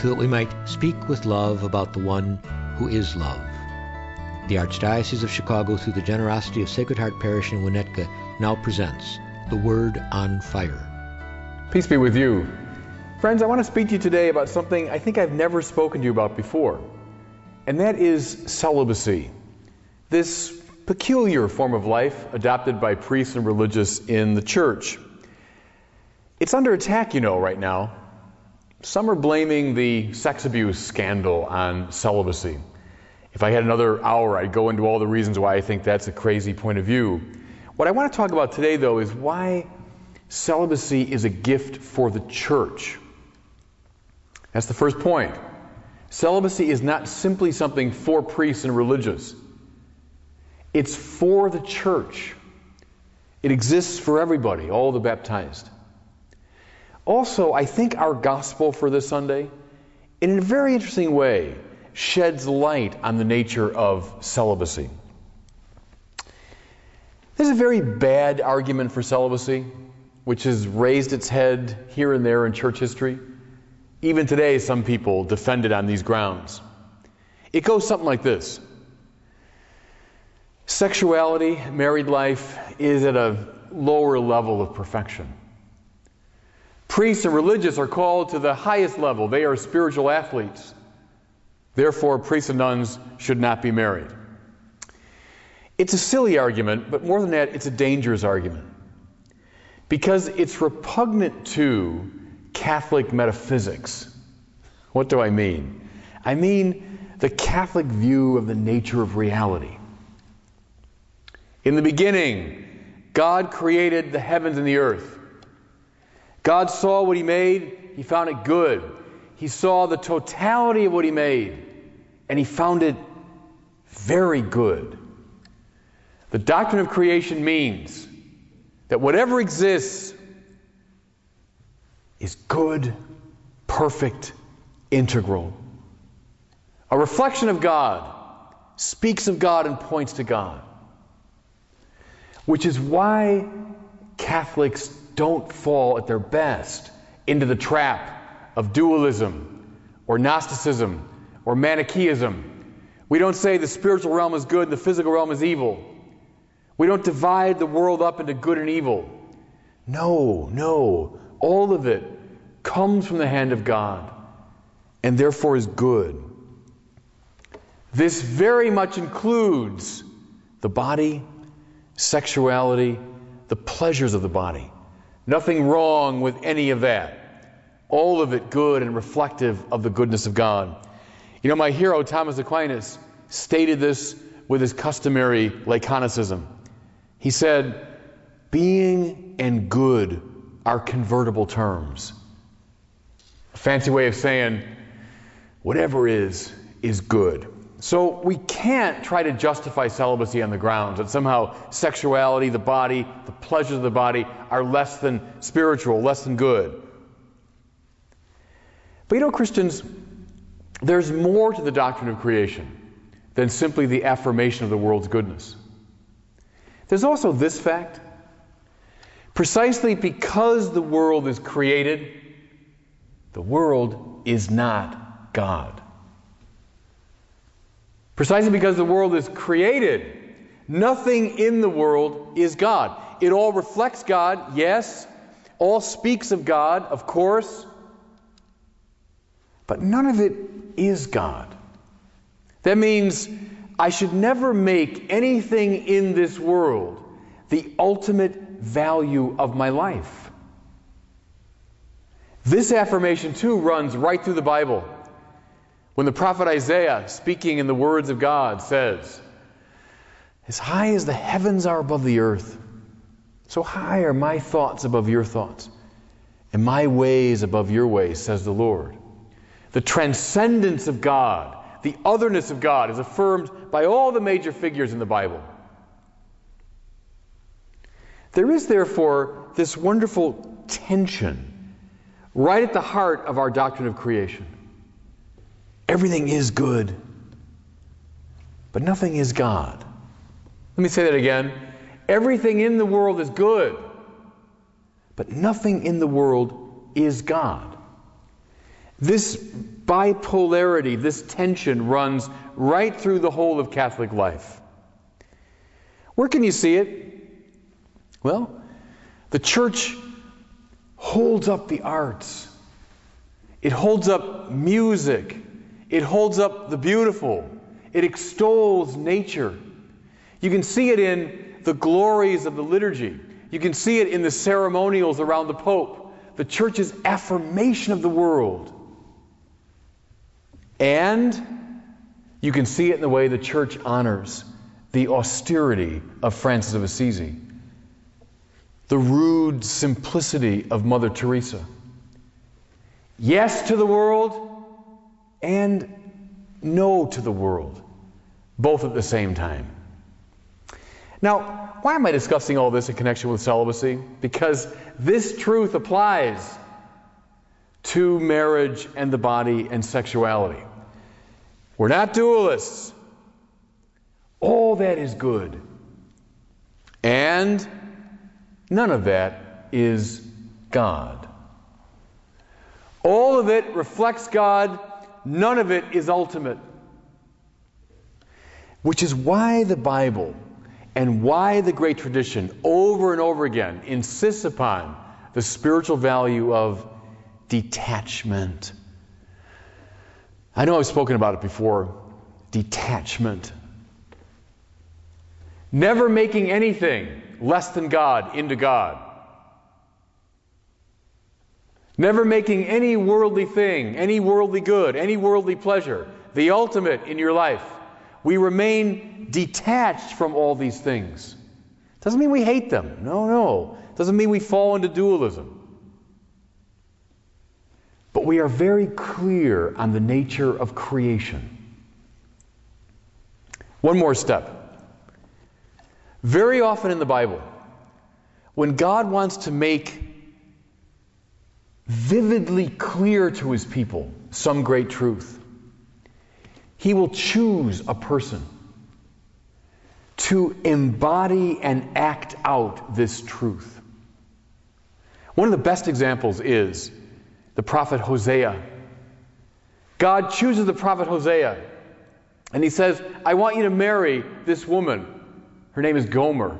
so that we might speak with love about the one who is love. The Archdiocese of Chicago, through the generosity of Sacred Heart Parish in Winnetka, now presents The Word on Fire. Peace be with you. Friends, I want to speak to you today about something I think I've never spoken to you about before, and that is celibacy. This peculiar form of life adopted by priests and religious in the church. It's under attack, you know, right now. Some are blaming the sex abuse scandal on celibacy. If I had another hour, I'd go into all the reasons why I think that's a crazy point of view. What I want to talk about today, though, is why celibacy is a gift for the church. That's the first point. Celibacy is not simply something for priests and religious, it's for the church. It exists for everybody, all the baptized. Also, I think our gospel for this Sunday, in a very interesting way, sheds light on the nature of celibacy. There's a very bad argument for celibacy, which has raised its head here and there in church history. Even today, some people defend it on these grounds. It goes something like this Sexuality, married life, is at a lower level of perfection. Priests and religious are called to the highest level. They are spiritual athletes. Therefore, priests and nuns should not be married. It's a silly argument, but more than that, it's a dangerous argument. Because it's repugnant to Catholic metaphysics. What do I mean? I mean the Catholic view of the nature of reality. In the beginning, God created the heavens and the earth. God saw what He made, He found it good. He saw the totality of what He made, and He found it very good. The doctrine of creation means that whatever exists is good, perfect, integral. A reflection of God speaks of God and points to God. Which is why Catholics don't fall at their best into the trap of dualism or Gnosticism or Manichaeism. We don't say the spiritual realm is good and the physical realm is evil. We don't divide the world up into good and evil. No, no. All of it comes from the hand of God and therefore is good. This very much includes the body, sexuality, the pleasures of the body. Nothing wrong with any of that. All of it good and reflective of the goodness of God. You know, my hero, Thomas Aquinas, stated this with his customary laconicism. He said, Being and good are convertible terms. A fancy way of saying, whatever is, is good. So we can't try to justify celibacy on the grounds that somehow sexuality, the body, the pleasures of the body are less than spiritual, less than good. But you know, Christians, there's more to the doctrine of creation than simply the affirmation of the world's goodness. There's also this fact. Precisely because the world is created, the world is not God. Precisely because the world is created, nothing in the world is God. It all reflects God, yes. All speaks of God, of course. But none of it is God. That means I should never make anything in this world the ultimate value of my life. This affirmation, too, runs right through the Bible. When the prophet Isaiah, speaking in the words of God, says, As high as the heavens are above the earth, so high are my thoughts above your thoughts, and my ways above your ways, says the Lord. The transcendence of God, the otherness of God is affirmed by all the major figures in the Bible. There is, therefore, this wonderful tension right at the heart of our doctrine of creation. Everything is good, but nothing is God. Let me say that again. Everything in the world is good, but nothing in the world is God. This bipolarity, this tension runs right through the whole of Catholic life. Where can you see it? Well, the church holds up the arts, it holds up music, it holds up the beautiful, it extols nature. You can see it in the glories of the liturgy. You can see it in the ceremonials around the Pope, the church's affirmation of the world. And you can see it in the way the church honors the austerity of Francis of Assisi, the rude simplicity of Mother Teresa. Yes to the world and no to the world, both at the same time. Now, why am I discussing all this in connection with celibacy? Because this truth applies to marriage and the body and sexuality. We're not dualists. All that is good. And none of that is God. All of it reflects God, none of it is ultimate. Which is why the Bible and why the great tradition over and over again insists upon the spiritual value of detachment. I know I've spoken about it before detachment. Never making anything less than God into God. Never making any worldly thing, any worldly good, any worldly pleasure the ultimate in your life. We remain detached from all these things. Doesn't mean we hate them. No, no. Doesn't mean we fall into dualism. But we are very clear on the nature of creation. One more step. Very often in the Bible, when God wants to make vividly clear to his people some great truth, he will choose a person to embody and act out this truth. One of the best examples is the prophet Hosea. God chooses the prophet Hosea, and he says, I want you to marry this woman. Her name is Gomer,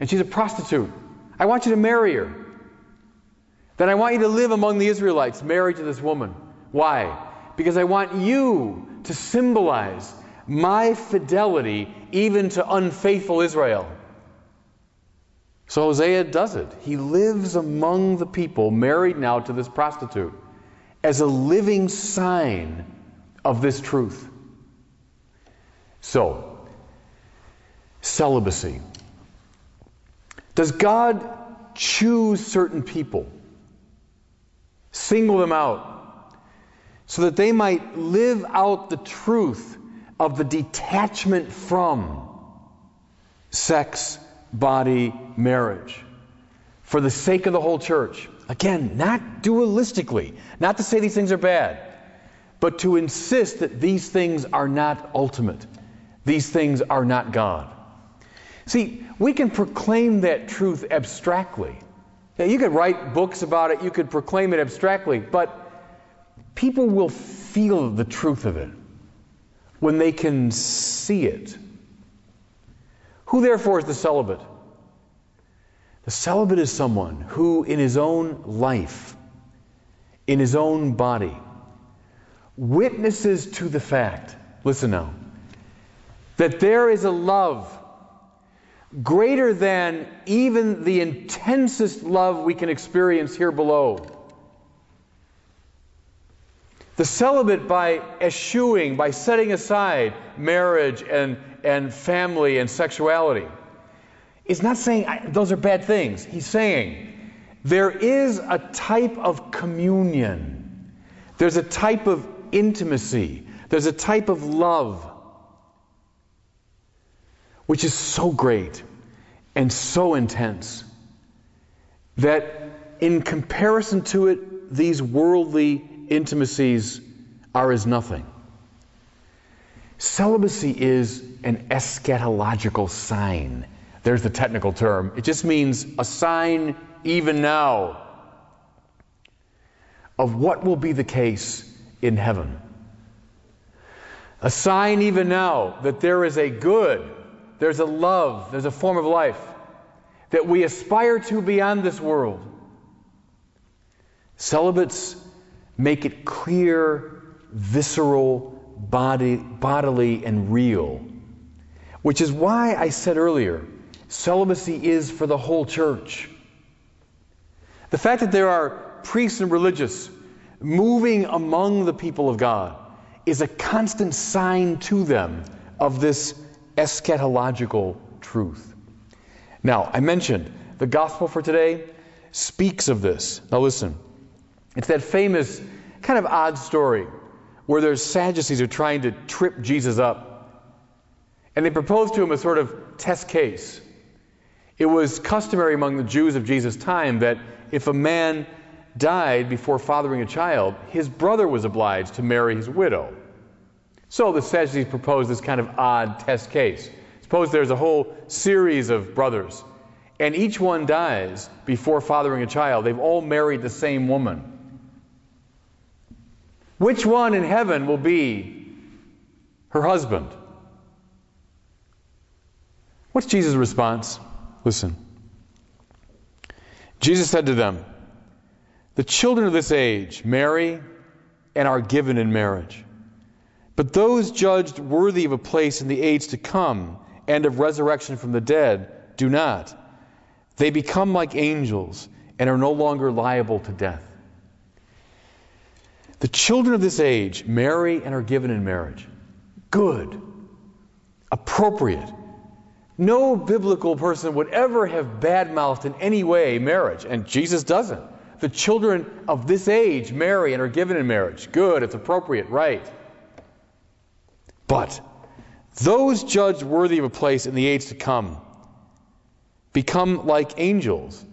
and she's a prostitute. I want you to marry her. Then I want you to live among the Israelites, married to this woman. Why? Because I want you to symbolize my fidelity even to unfaithful Israel. So Hosea does it. He lives among the people, married now to this prostitute, as a living sign of this truth. So, celibacy. Does God choose certain people, single them out, so that they might live out the truth of the detachment from sex body marriage for the sake of the whole church. Again, not dualistically, not to say these things are bad, but to insist that these things are not ultimate. These things are not God. See, we can proclaim that truth abstractly. Yeah, you could write books about it, you could proclaim it abstractly, but people will feel the truth of it when they can see it. Who, therefore, is the celibate? The celibate is someone who, in his own life, in his own body, witnesses to the fact, listen now, that there is a love greater than even the intensest love we can experience here below. The celibate, by eschewing, by setting aside marriage and and family and sexuality. is not saying those are bad things. He's saying there is a type of communion, there's a type of intimacy, There's a type of love which is so great and so intense that in comparison to it, these worldly intimacies are as nothing. Celibacy is an eschatological sign. There's the technical term. It just means a sign even now of what will be the case in heaven. A sign even now that there is a good, there's a love, there's a form of life that we aspire to beyond this world. Celibates make it clear, visceral, body, bodily, and real. Which is why I said earlier celibacy is for the whole church. The fact that there are priests and religious moving among the people of God is a constant sign to them of this eschatological truth. Now, I mentioned the gospel for today speaks of this. Now, listen. It's that famous, kind of odd story where there's Sadducees are trying to trip Jesus up. And they propose to him a sort of test case. It was customary among the Jews of Jesus' time that if a man died before fathering a child, his brother was obliged to marry his widow. So the Sadducees proposed this kind of odd test case. Suppose there's a whole series of brothers, and each one dies before fathering a child. They've all married the same woman. Which one in heaven will be her husband? What's Jesus' response? Listen. Jesus said to them, The children of this age marry and are given in marriage. But those judged worthy of a place in the age to come and of resurrection from the dead do not. They become like angels and are no longer liable to death. The children of this age marry and are given in marriage. Good, appropriate. No biblical person would ever have badmouthed in any way marriage, and Jesus doesn't. The children of this age marry and are given in marriage. Good, it's appropriate, right. But those judged worthy of a place in the age to come become like angels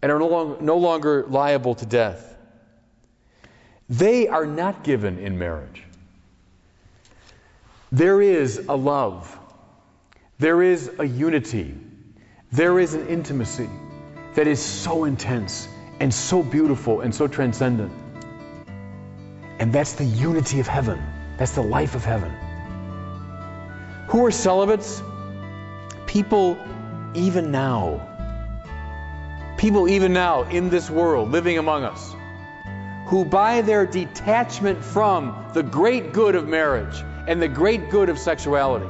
and are no longer, no longer liable to death. They are not given in marriage. There is a love, there is a unity, there is an intimacy that is so intense and so beautiful and so transcendent. And that's the unity of heaven. That's the life of heaven. Who are celibates? People even now. People even now in this world, living among us who, by their detachment from the great good of marriage and the great good of sexuality,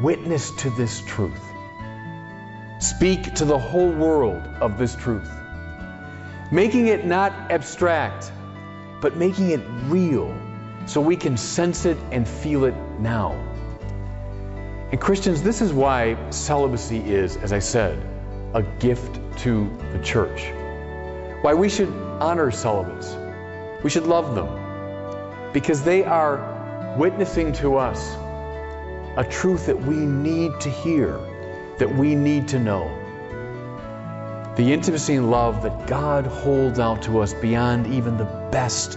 witness to this truth. Speak to the whole world of this truth. Making it not abstract, but making it real so we can sense it and feel it now. And Christians, this is why celibacy is, as I said, a gift to the church why we should honor celibates. We should love them because they are witnessing to us a truth that we need to hear, that we need to know. The intimacy and love that God holds out to us beyond even the best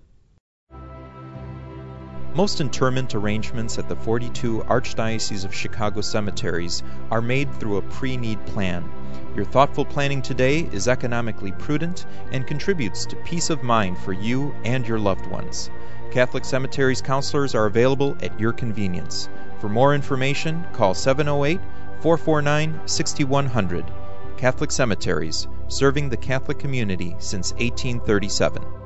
Most interment arrangements at the 42 Archdiocese of Chicago cemeteries are made through a pre need plan. Your thoughtful planning today is economically prudent and contributes to peace of mind for you and your loved ones. Catholic Cemeteries counselors are available at your convenience. For more information, call 708 449 6100. Catholic Cemeteries, serving the Catholic community since 1837.